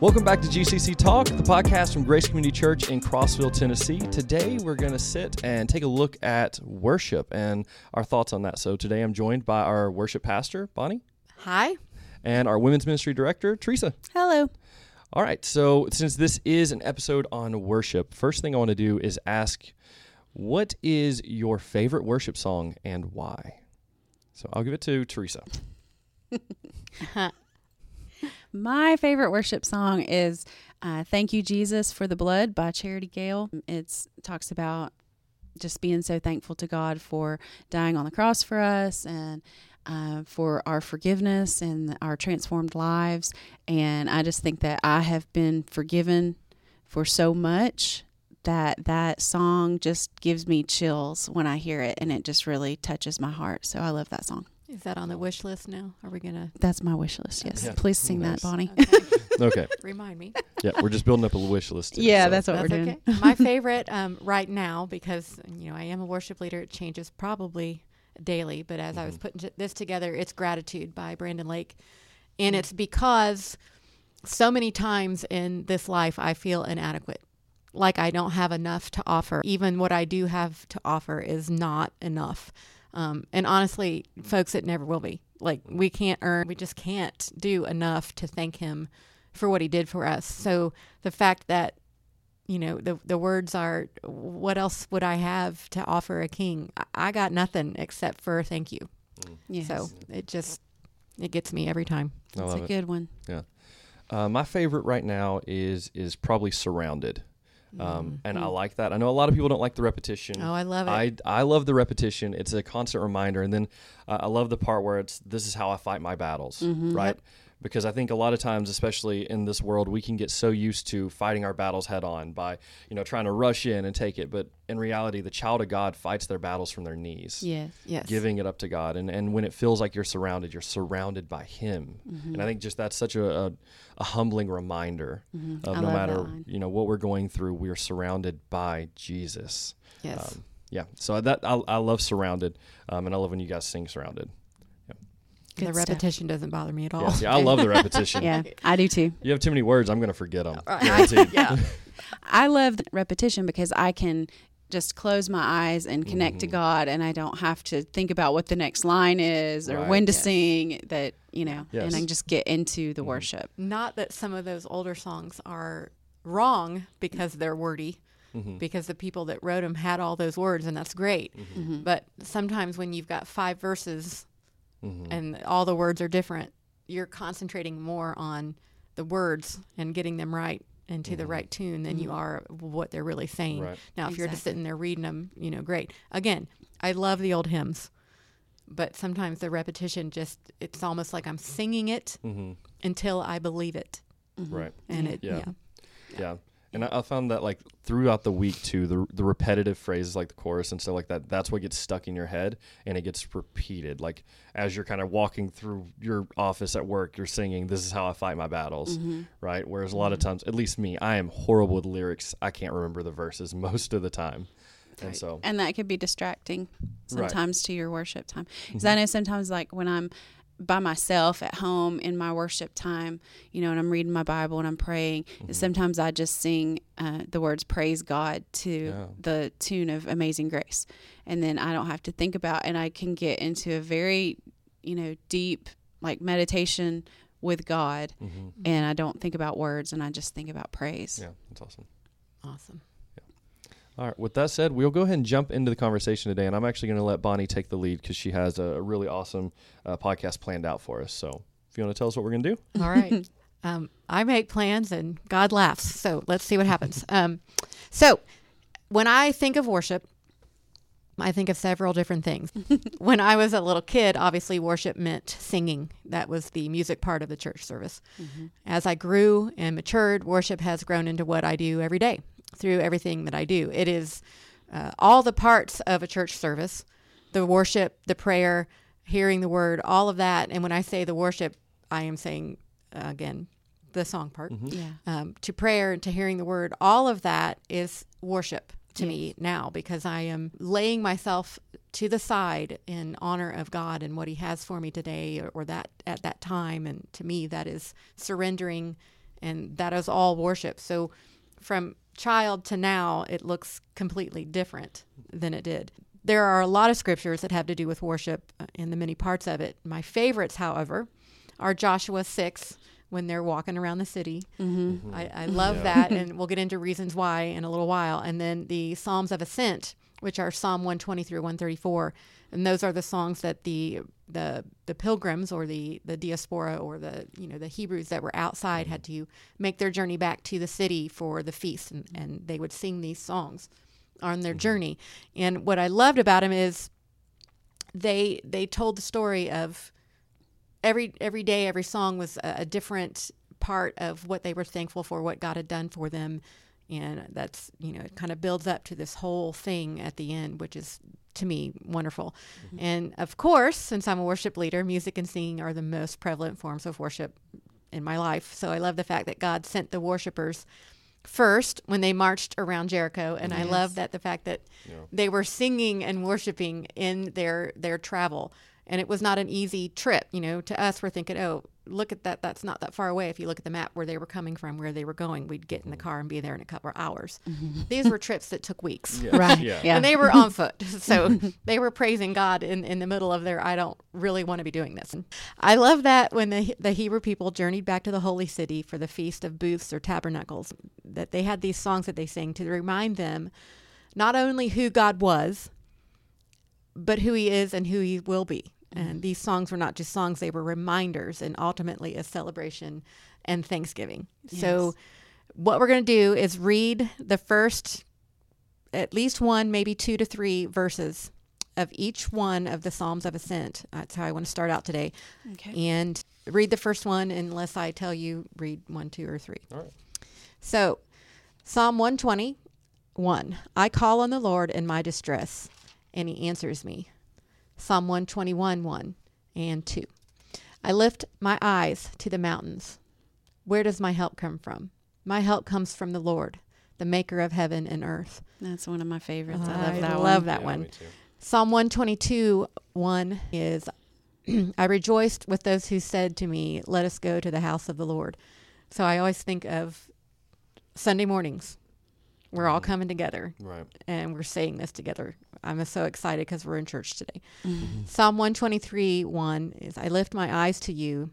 Welcome back to GCC Talk, the podcast from Grace Community Church in Crossville, Tennessee. Today we're going to sit and take a look at worship and our thoughts on that. So today I'm joined by our worship pastor, Bonnie. Hi. And our women's ministry director, Teresa. Hello. All right. So since this is an episode on worship, first thing I want to do is ask what is your favorite worship song and why? So I'll give it to Teresa. My favorite worship song is uh, "Thank You Jesus for the Blood" by Charity Gayle. It talks about just being so thankful to God for dying on the cross for us and uh, for our forgiveness and our transformed lives. And I just think that I have been forgiven for so much that that song just gives me chills when I hear it, and it just really touches my heart. So I love that song. Is that on the wish list now? Are we gonna? That's my wish list. Yes, Yeah. please sing Nice. that, Bonnie. Okay. Okay. Remind me. Yeah, we're just building up a wish list. here, Yeah, so- that's what That's we're doing. okay. My favorite um, right now, because you know I am a worship leader, it changes probably daily. But as I was Mhm. putting t- this together, it's "Gratitude" by Brandon Lake, and it's because so many times in this life I feel inadequate. Like I don't have enough to offer. Even what I do have to offer is not enough. Um, and honestly, folks, it never will be. Like we can't earn, we just can't do enough to thank him for what he did for us. So the fact that you know the the words are, what else would I have to offer a king? I, I got nothing except for thank you. Yes. So it just it gets me every time. I It's a it. good one. Yeah. Uh, my favorite right now is is probably Surrounded, um, and I Mhm. like that. I know a lot of people don't like the repetition. Oh, I love it. I I love the repetition. It's a constant reminder, and then uh, I love the part where it's this is how I fight my battles, Mhm. right? Yep. Because I think a lot of times, especially in this world, we can get so used to fighting our battles head on by you know trying to rush in and take it, but in reality, the child of God fights their battles from their knees. Yes. yes. Giving it up to God, and and when it feels like you're surrounded, you're surrounded by Him, Mm-hmm. and I think just that's such a, a, a humbling reminder Mhm. of I no matter you know what we're going through, we are surrounded by Jesus. Yes. Um, yeah, so that I, I love surrounded, um, and I love when you guys sing surrounded. The Good stuff. repetition doesn't bother me at all. Yeah, see, I love the repetition. Yeah, I do too. You have too many words, I'm going to forget them. Right. Guaranteed. yeah. I love the repetition because I can just close my eyes and connect to Mhm. God, and I don't have to think about what the next line is or Right. when to Yes. sing. That you know, Yes. and I can just get into the Mhm. worship. Not that some of those older songs are wrong because they're wordy, Mhm. because the people that wrote them had all those words, and that's great. Mhm. But sometimes when you've got five verses Mhm. and all the words are different, you're concentrating more on the words and getting them right into the Mhm. right tune than you Mhm. are what they're really saying. Right. Now, if you're just sitting there reading them, you know, great. Again, I love the old hymns, but sometimes the repetition just, it's almost like I'm singing it Mhm. until I believe it. Right. And Yeah. it, Yeah. yeah. Yeah. And I, I found that like throughout the week too, the the repetitive phrases like the chorus and stuff like that, that's what gets stuck in your head and it gets repeated. Like as you're kind of walking through your office at work, you're singing, This is how I fight my battles. Mhm. Right. Whereas a lot of times, at least me, I am horrible with lyrics. I can't remember the verses most of the time. And so And that could be distracting Right. sometimes to your worship time. Because Mhm. I know sometimes, like when I'm by myself at home in my worship time, you know, and I'm reading my Bible and I'm praying, Mhm. sometimes I just sing uh, the words "Praise God" to Yeah. the tune of "Amazing Grace," and then I don't have to think about, and I can get into a very, you know, deep like meditation with God, Mhm. and I don't think about words, and I just think about praise. yeah, that's awesome. Awesome. All right. With that said, we'll go ahead and jump into the conversation today, and I'm actually going to let Bonnie take the lead because she has a, a really awesome uh, podcast planned out for us. So, if you want to tell us what we're going to do, All right. um, I make plans and God laughs. So let's see what happens. Um, so when I think of worship, I think of several different things. when I was a little kid, obviously worship meant singing. That was the music part of the church service. Mhm. As I grew and matured, worship has grown into what I do every day through everything that I do. It is uh, all the parts of a church service the worship, the prayer, hearing the word, all of that. And when I say the worship, I am saying, uh, again, the song part, Mhm. Yeah. um, to prayer and to hearing the word, all of that is worship to me now because I am laying myself to the side in honor of God and what He has for me today or, or that at that time. And to me, that is surrendering and that is all worship. So from child to now, it looks completely different than it did. There are a lot of scriptures that have to do with worship uh, in the many parts of it. My favorites, however, are Joshua 6 when they're walking around the city. Mm-hmm. I, I love Yeah. that, and we'll get into reasons why in a little while. And then the Psalms of Ascent, which are Psalm 120 through 134, and those are the songs that the the the pilgrims or the the diaspora or the you know the Hebrews that were outside had to make their journey back to the city for the feast, and, and they would sing these songs on their mm-hmm. journey. And what I loved about them is they they told the story of every every day every song was a, a different part of what they were thankful for what god had done for them and that's you know it kind of builds up to this whole thing at the end which is to me wonderful. Mm-hmm. And of course since i'm a worship leader music and singing are the most prevalent forms of worship in my life. So i love the fact that god sent the worshipers first when they marched around jericho. And i love that the fact that Yeah. they were singing and worshiping in their their travel. And it was not an easy trip. You know to us we're thinking oh look at that that's not that far away if you look at the map where they were coming from where they were going we'd get in the car and be there in a couple of hours mm-hmm. these were trips that took weeks Yeah. Right. Yeah. Yeah. and they were on foot so they were praising god in, in the middle of their i don't really want to be doing this i love that when the, the hebrew people journeyed back to the holy city for the feast of booths or tabernacles that they had these songs that they sang to remind them not only who god was but who he is and who he will be and these songs were not just songs they were reminders and ultimately a celebration and thanksgiving so what we're going to do is read the first at least one, maybe two to three verses of each one of the Psalms of Ascent. That's how I want to start out today. Okay. And read the first one unless I tell you read one, two, or three. All right. So, Psalm 121 I call on the Lord in my distress, and he answers me. Psalm 121 1 and 2. I lift my eyes to the mountains. Where does my help come from? My help comes from the Lord, the maker of heaven and earth. That's one of my favorites. I I love that love one. that Yeah, one. Psalm 122 1 is I rejoiced with those who said to me, Let us go to the house of the Lord. So I always think of Sunday mornings. We're all Mhm. coming together Right. and we're saying this together. I'm so excited because we're in church today. Mhm. Psalm 123 1 is I lift my eyes to you,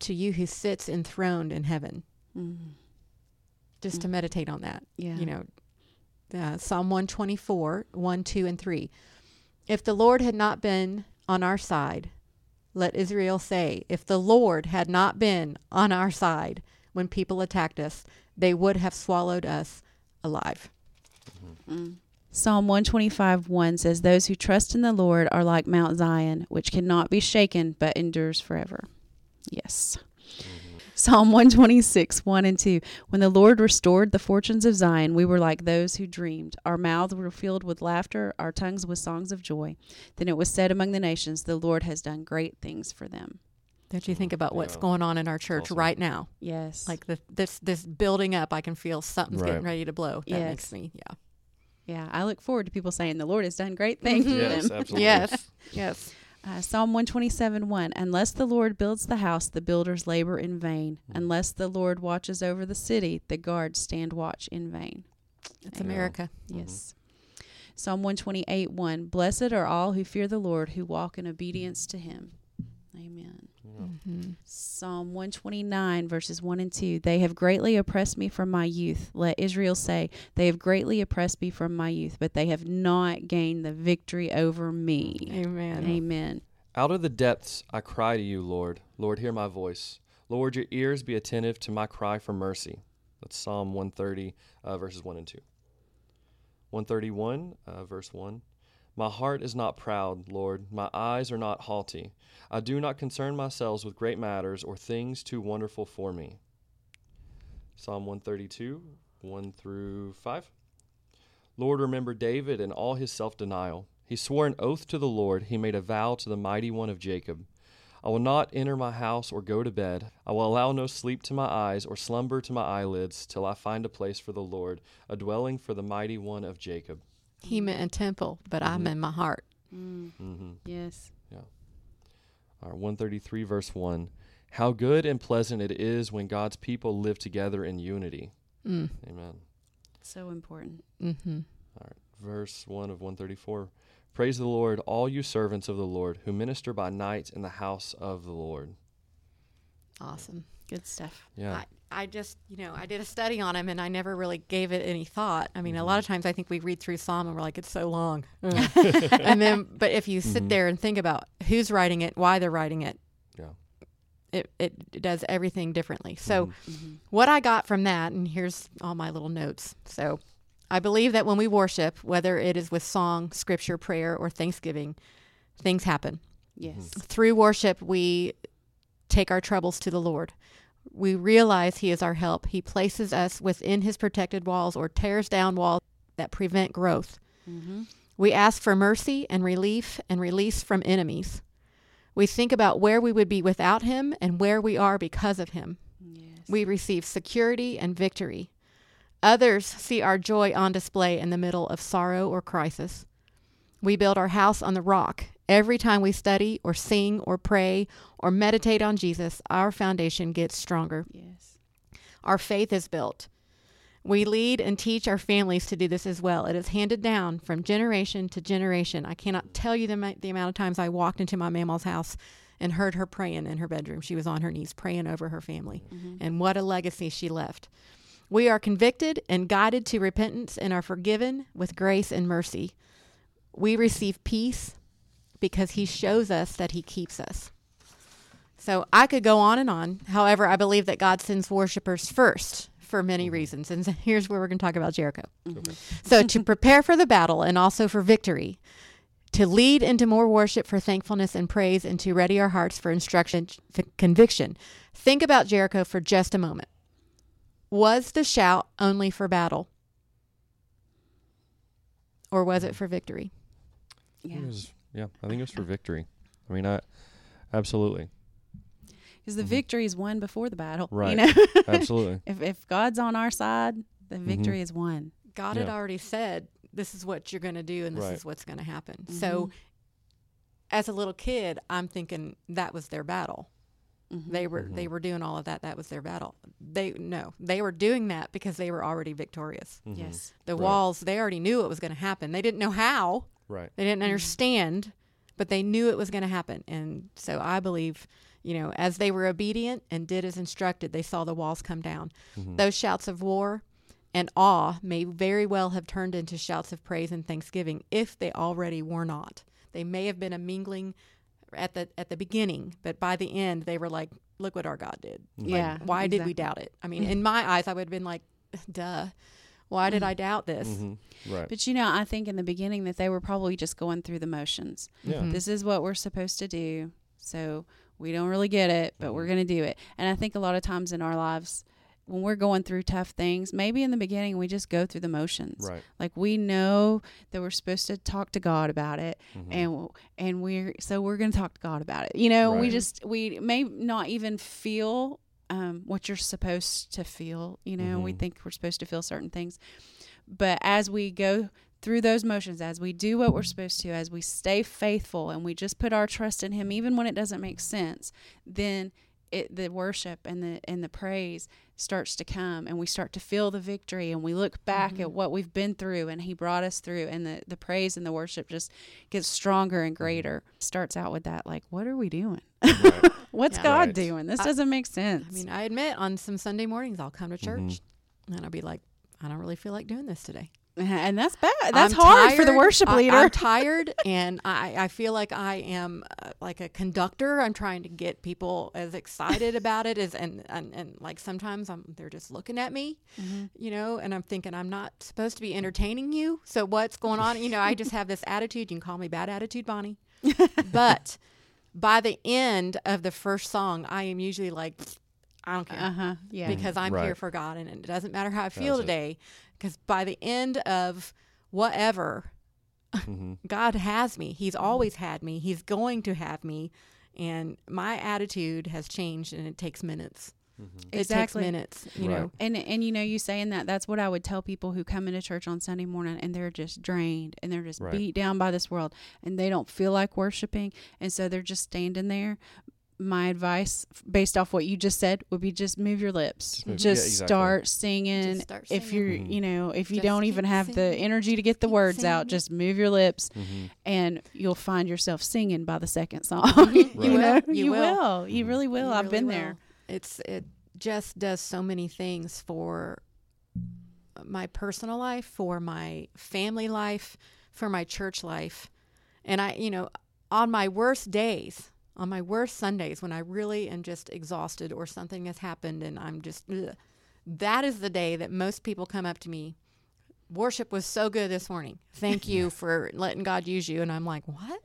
to you who sits enthroned in heaven. Mhm. Just to Mm. meditate on that. Yeah. you know, uh, Psalm 124, 1, 2, and 3. If the Lord had not been on our side, let Israel say, if the Lord had not been on our side when people attacked us, they would have swallowed us alive. Mm. Psalm 125 1 says, Those who trust in the Lord are like Mount Zion, which cannot be shaken but endures forever. Yes. Psalm 126 1 and 2. When the Lord restored the fortunes of Zion, we were like those who dreamed. Our mouths were filled with laughter, our tongues with songs of joy. Then it was said among the nations, The Lord has done great things for them. Don't you think about what's Yeah. going on in our church Awesome. right now? Yes. Like the, this this building up, I can feel something's Right. getting ready to blow. That Yes. makes me, yeah. yeah, I look forward to people saying, The Lord has done great things Yes, absolutely. Yes, yes. Uh, Psalm 127 1 Unless the Lord builds the house, the builders labor in vain. Mm. Unless the Lord watches over the city, the guards stand watch in vain. It's Yeah. America. Mhm. Yes. Psalm 128 1 Blessed are all who fear the Lord, who walk in obedience to him. Amen. Yeah. Psalm 129, verses 1 and 2. They have greatly oppressed me from my youth. Let Israel say, They have greatly oppressed me from my youth, but they have not gained the victory over me. Amen. Amen. Out of the depths I cry to you, Lord. Lord, hear my voice. Lord, your ears be attentive to my cry for mercy. That's Psalm 130, uh, verses 1 and 2. 131, uh, verse 1. My heart is not proud, Lord. My eyes are not haughty. I do not concern myself with great matters or things too wonderful for me. Psalm 132, 1 through 5. Lord, remember David and all his self denial. He swore an oath to the Lord, he made a vow to the mighty one of Jacob. I will not enter my house or go to bed. I will allow no sleep to my eyes or slumber to my eyelids till I find a place for the Lord, a dwelling for the mighty one of Jacob. He meant a temple, but I'm Mhm. in my heart. Mm, hmm yes. All right, 133, verse 1. How good and pleasant it is when God's people live together in unity. Mm. Amen. So important. Mm-hmm. All right, verse 1 of 134. Praise the Lord, all you servants of the Lord who minister by night in the house of the Lord. Awesome. Good stuff. Yeah. I, I just, you know, I did a study on him and I never really gave it any thought. I mean, a lot of times I think we read through Psalm and we're like, it's so long. and then, but if you sit Mhm. there and think about who's writing it, why they're writing it, Yeah. it, it does everything differently. So, Mhm. Mm-hmm. what I got from that, and here's all my little notes. So, I believe that when we worship, whether it is with song, scripture, prayer, or thanksgiving, things happen. Yes. Through worship, we take our troubles to the Lord. We realize He is our help. He places us within His protected walls or tears down walls that prevent growth. Mm-hmm. We ask for mercy and relief and release from enemies. We think about where we would be without Him and where we are because of Him. Yes. We receive security and victory. Others see our joy on display in the middle of sorrow or crisis. We build our house on the rock. Every time we study or sing or pray or meditate on Jesus, our foundation gets stronger. Yes. Our faith is built. We lead and teach our families to do this as well. It is handed down from generation to generation. I cannot tell you the, the amount of times I walked into my mama's house and heard her praying in her bedroom. She was on her knees praying over her family Mm-hmm. and what a legacy she left. We are convicted and guided to repentance and are forgiven with grace and mercy. We receive peace because he shows us that he keeps us. So I could go on and on. However, I believe that God sends worshipers first for many reasons. And so here's where we're going to talk about Jericho. Mm-hmm. So to prepare for the battle and also for victory, to lead into more worship for thankfulness and praise, and to ready our hearts for instruction, f- conviction. Think about Jericho for just a moment. Was the shout only for battle? Or was it for victory? Yeah. it was, yeah, I think it was for victory. I mean, I absolutely, Because the Mhm. victory is won before the battle. Right. You know, absolutely. if if God's on our side, the Mm-hmm. victory is won. God had already said, this is what you're going to do and this Right. is what's going to happen. So, as a little kid, I'm thinking that was their battle. Mhm. They were they were doing all of that. That was their battle. They no, they were doing that because they were already victorious. Yes. The Right. walls, they already knew it was going to happen. They didn't know how. Right. They didn't understand, but they knew it was going to happen. And so I believe, you know, as they were obedient and did as instructed, they saw the walls come down. Mhm. Those shouts of war and awe may very well have turned into shouts of praise and thanksgiving if they already were not. They may have been a mingling at the at the beginning, but by the end they were like, "Look what our God did." Like, Yeah, why did we doubt it? I mean, in my eyes, I would have been like, "Duh, why did I doubt this?" Mhm. Right. But you know, I think in the beginning that they were probably just going through the motions. Yeah. Mhm. This is what we're supposed to do. So we don't really get it, but we're going to do it. And I think a lot of times in our lives, when we're going through tough things, maybe in the beginning we just go through the motions. Right. Like we know that we're supposed to talk to God about it, Mhm. and and we're so we're going to talk to God about it. You know, we just we may not even feel um, what you're supposed to feel. You know, we Mhm. think we're supposed to feel certain things, but as we go through those motions, as we do what we're supposed to, as we stay faithful, and we just put our trust in Him, even when it doesn't make sense, then it the worship and the and the praise starts to come and we start to feel the victory and we look back at what we've been through and he brought us through and the, the praise and the worship just gets stronger and greater starts out with that like what are we doing Right. what's Yeah. god Right. doing this I- doesn't make sense I mean, I admit on some Sunday mornings I'll come to church Mhm. and I'll be like, I don't really feel like doing this today. and that's bad that's I'm hard for the worship leader I'm tired and I, I feel like I am uh, like a conductor. I'm trying to get people as excited about it as and, and, and like sometimes I'm they're just looking at me, Mhm. you know, and I'm thinking I'm not supposed to be entertaining you. So what's going on? You know, I just have this attitude. You can call me bad attitude, Bonnie. but by the end of the first song, I am usually like, I don't care uh-huh yeah because I'm here for God, and it doesn't matter how I feel That's today. Because by the end of whatever, Mhm. God has me. He's always had me. He's going to have me, and my attitude has changed, and it takes minutes. Mhm. It Exactly. takes minutes, you Right. know. And and you know, you saying that that's what I would tell people who come into church on Sunday morning and they're just drained and they're just Right. beat down by this world and they don't feel like worshiping and so they're just standing there. My advice based off what you just said would be just move your lips. Just move- Just yeah, exactly. start singing. Just start if you're, Mhm. you know, if you Just don't even have the energy to get the Keep words out, just move your lips Mhm. and you'll find yourself singing by the second song. You Right. Know, will. you You will. will. You really will. You I've really been will. there. It's it just does so many things for my personal life, for my family life, for my church life. And I, you know, on my worst days, on my worst Sundays when I really am just exhausted or something has happened and I'm just ugh, that is the day that most people come up to me. Worship was so good this morning. Thank you for letting God use you. And I'm like, what?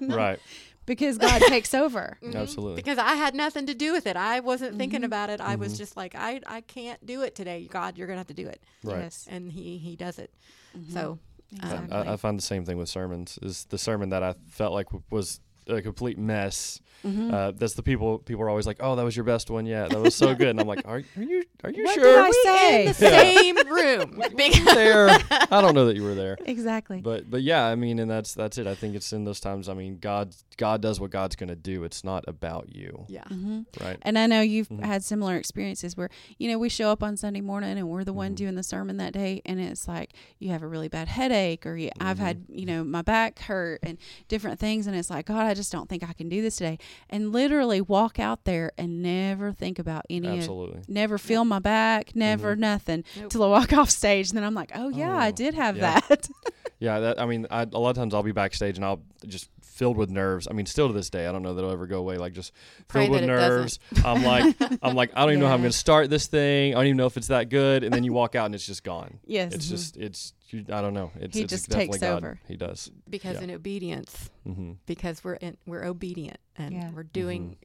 Right. Because God takes over. Mhm. Absolutely. Because I had nothing to do with it. I wasn't thinking Mhm. about it. I was Mhm. just like, I, I can't do it today. God, you're gonna have to do it, Right. Yes. and he he does it. Mhm. So I- Exactly. I, I find the same thing with sermons. Is the sermon that I felt like w- was a complete mess. Mhm. Uh, that's the people. People are always like, "Oh, that was your best one yet. That was so good." And I'm like, "Are, are you? Are you What did sure?" I say? in the same room. You there. I don't know that you were there. exactly. But but yeah, I mean, and that's that's it. I think it's in those times. I mean, God God does what God's going to do. It's not about you, yeah. hmm right? And I know you've Mhm. had similar experiences where, you know, we show up on Sunday morning and we're the one Mhm. doing the sermon that day, and it's like you have a really bad headache, or you, I've had, you know, my back hurt and different things, and it's like, God, I just don't think I can do this today. And literally walk out there and never think about any of Never feel my back, never Mhm. nothing Nope. till I walk off stage. And then I'm like, oh, yeah, I Oh, did have yeah. that. Yeah, that I mean, I, a lot of times I'll be backstage and I'll just filled with nerves. I mean, still to this day, I don't know that it'll ever go away. Like just Pray filled with nerves. I'm like, I'm like, I don't even know how I'm going to start this thing. I don't even know if it's that good. And then you walk out and it's just gone. yes. It's just, it's, you, I don't know. It's, He it's just takes God. over. He does. Because Yeah. in obedience, hmm because we're in, we're obedient and Yeah. we're doing,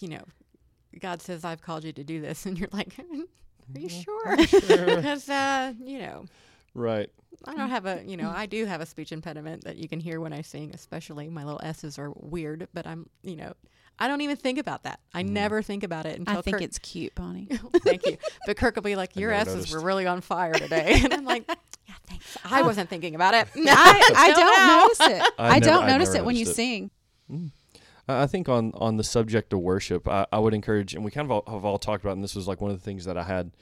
you know, God says I've called you to do this, and you're like, are you sure? Sure. Because uh, you know, right. I don't have a, you know, I do have a speech impediment that you can hear when I sing, especially my little S's are weird, but I'm, you know, I don't even think about that. I Mhm. never think about it until I think Kirk, it's cute, Bonnie. thank you. But Kirk will be like, your S's noticed. were really on fire today. And I'm like, yeah, thanks. I wasn't thinking about it. I, I don't now. notice it. I I, never- don't I notice it when you it. sing. Mm. I I think on on the subject of worship, I, I would encourage, and we kind of all, have all talked about, and this was like one of the things that I had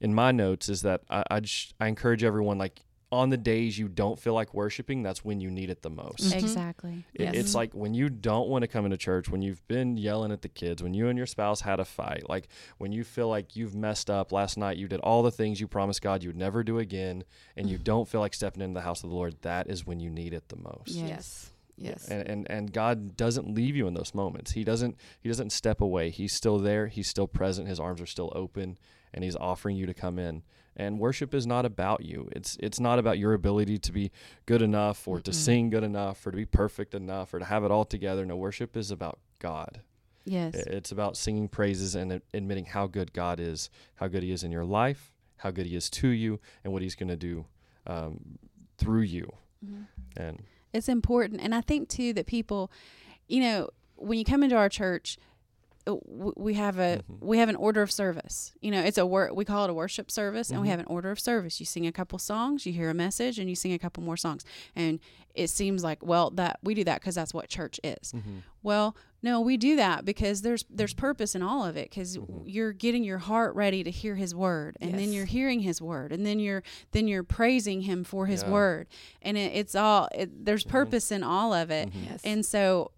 in my notes is that I I, just, I encourage everyone like on the days you don't feel like worshiping, that's when you need it the most. Mhm. Exactly. It- Yes. It's like when you don't want to come into church, when you've been yelling at the kids, when you and your spouse had a fight, like when you feel like you've messed up last night, you did all the things you promised God you would never do again, and you don't feel like stepping into the house of the Lord, that is when you need it the most. Yeah. Yes. Yes. And, and and God doesn't leave you in those moments. He doesn't he doesn't step away. He's still there. He's still present. His arms are still open and he's offering you to come in. And worship is not about you. It's it's not about your ability to be good enough or to Mm-mm. sing good enough or to be perfect enough or to have it all together. No, worship is about God. Yes. It's about singing praises and admitting how good God is, how good He is in your life, how good He is to you, and what He's going to do um, through you. Mhm. And It's important, and I think too that people, you know, when you come into our church, we have a Mhm. we have an order of service. You know, it's a wor- we call it a worship service, and we Mhm. have an order of service. You sing a couple songs, you hear a message, and you sing a couple more songs. And it seems like well that we do that because that's what church is. Well, no, we do that because there's there's purpose in all of it because Mhm. you're getting your heart ready to hear His word, and then you're hearing His word, and then you're then you're praising Him for His Yeah. word, and it, it's all it, there's Mhm. purpose in all of it, yes. and so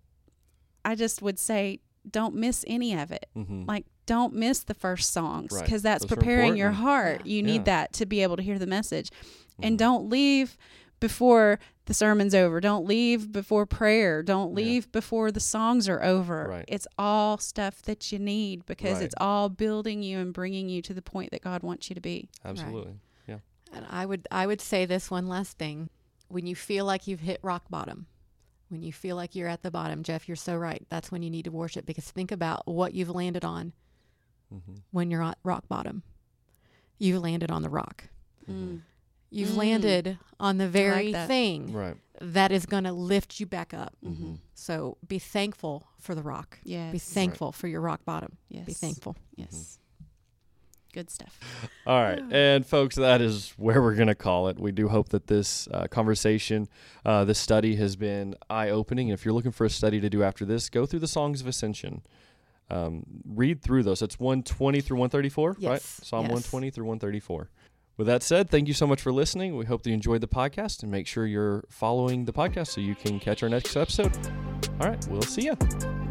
I just would say don't miss any of it. Mhm. Like don't miss the first songs Right. because that's Those preparing your heart. Yeah. You need Yeah. that to be able to hear the message, Mhm. and don't leave before the sermon's over. Don't leave before prayer. Don't Yeah. leave before the songs are over. Right. It's all stuff that you need because Right. it's all building you and bringing you to the point that God wants you to be. Absolutely. Yeah. And I would I would say this one last thing. When you feel like you've hit rock bottom, when you feel like you're at the bottom, Jeff, you're so right. That's when you need to worship because think about what you've landed on hmm when you're at rock bottom. You've landed on the rock. Mhm. You've Mm. landed on the very that. thing Right. that is going to lift you back up. Mhm. So be thankful for the rock. Yes. Be thankful for your rock bottom. Yes. Be thankful. Yes. Good stuff. All right. And, folks, that is where we're going to call it. We do hope that this uh, conversation, uh, this study has been eye opening. And if you're looking for a study to do after this, go through the Songs of Ascension. Um, read through those. It's 120 through 134, right? Yes, Psalm yes. 120 through 134. With that said, thank you so much for listening. We hope that you enjoyed the podcast and make sure you're following the podcast so you can catch our next episode. All right. We'll see you.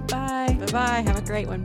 Bye. Bye bye. Have a great one.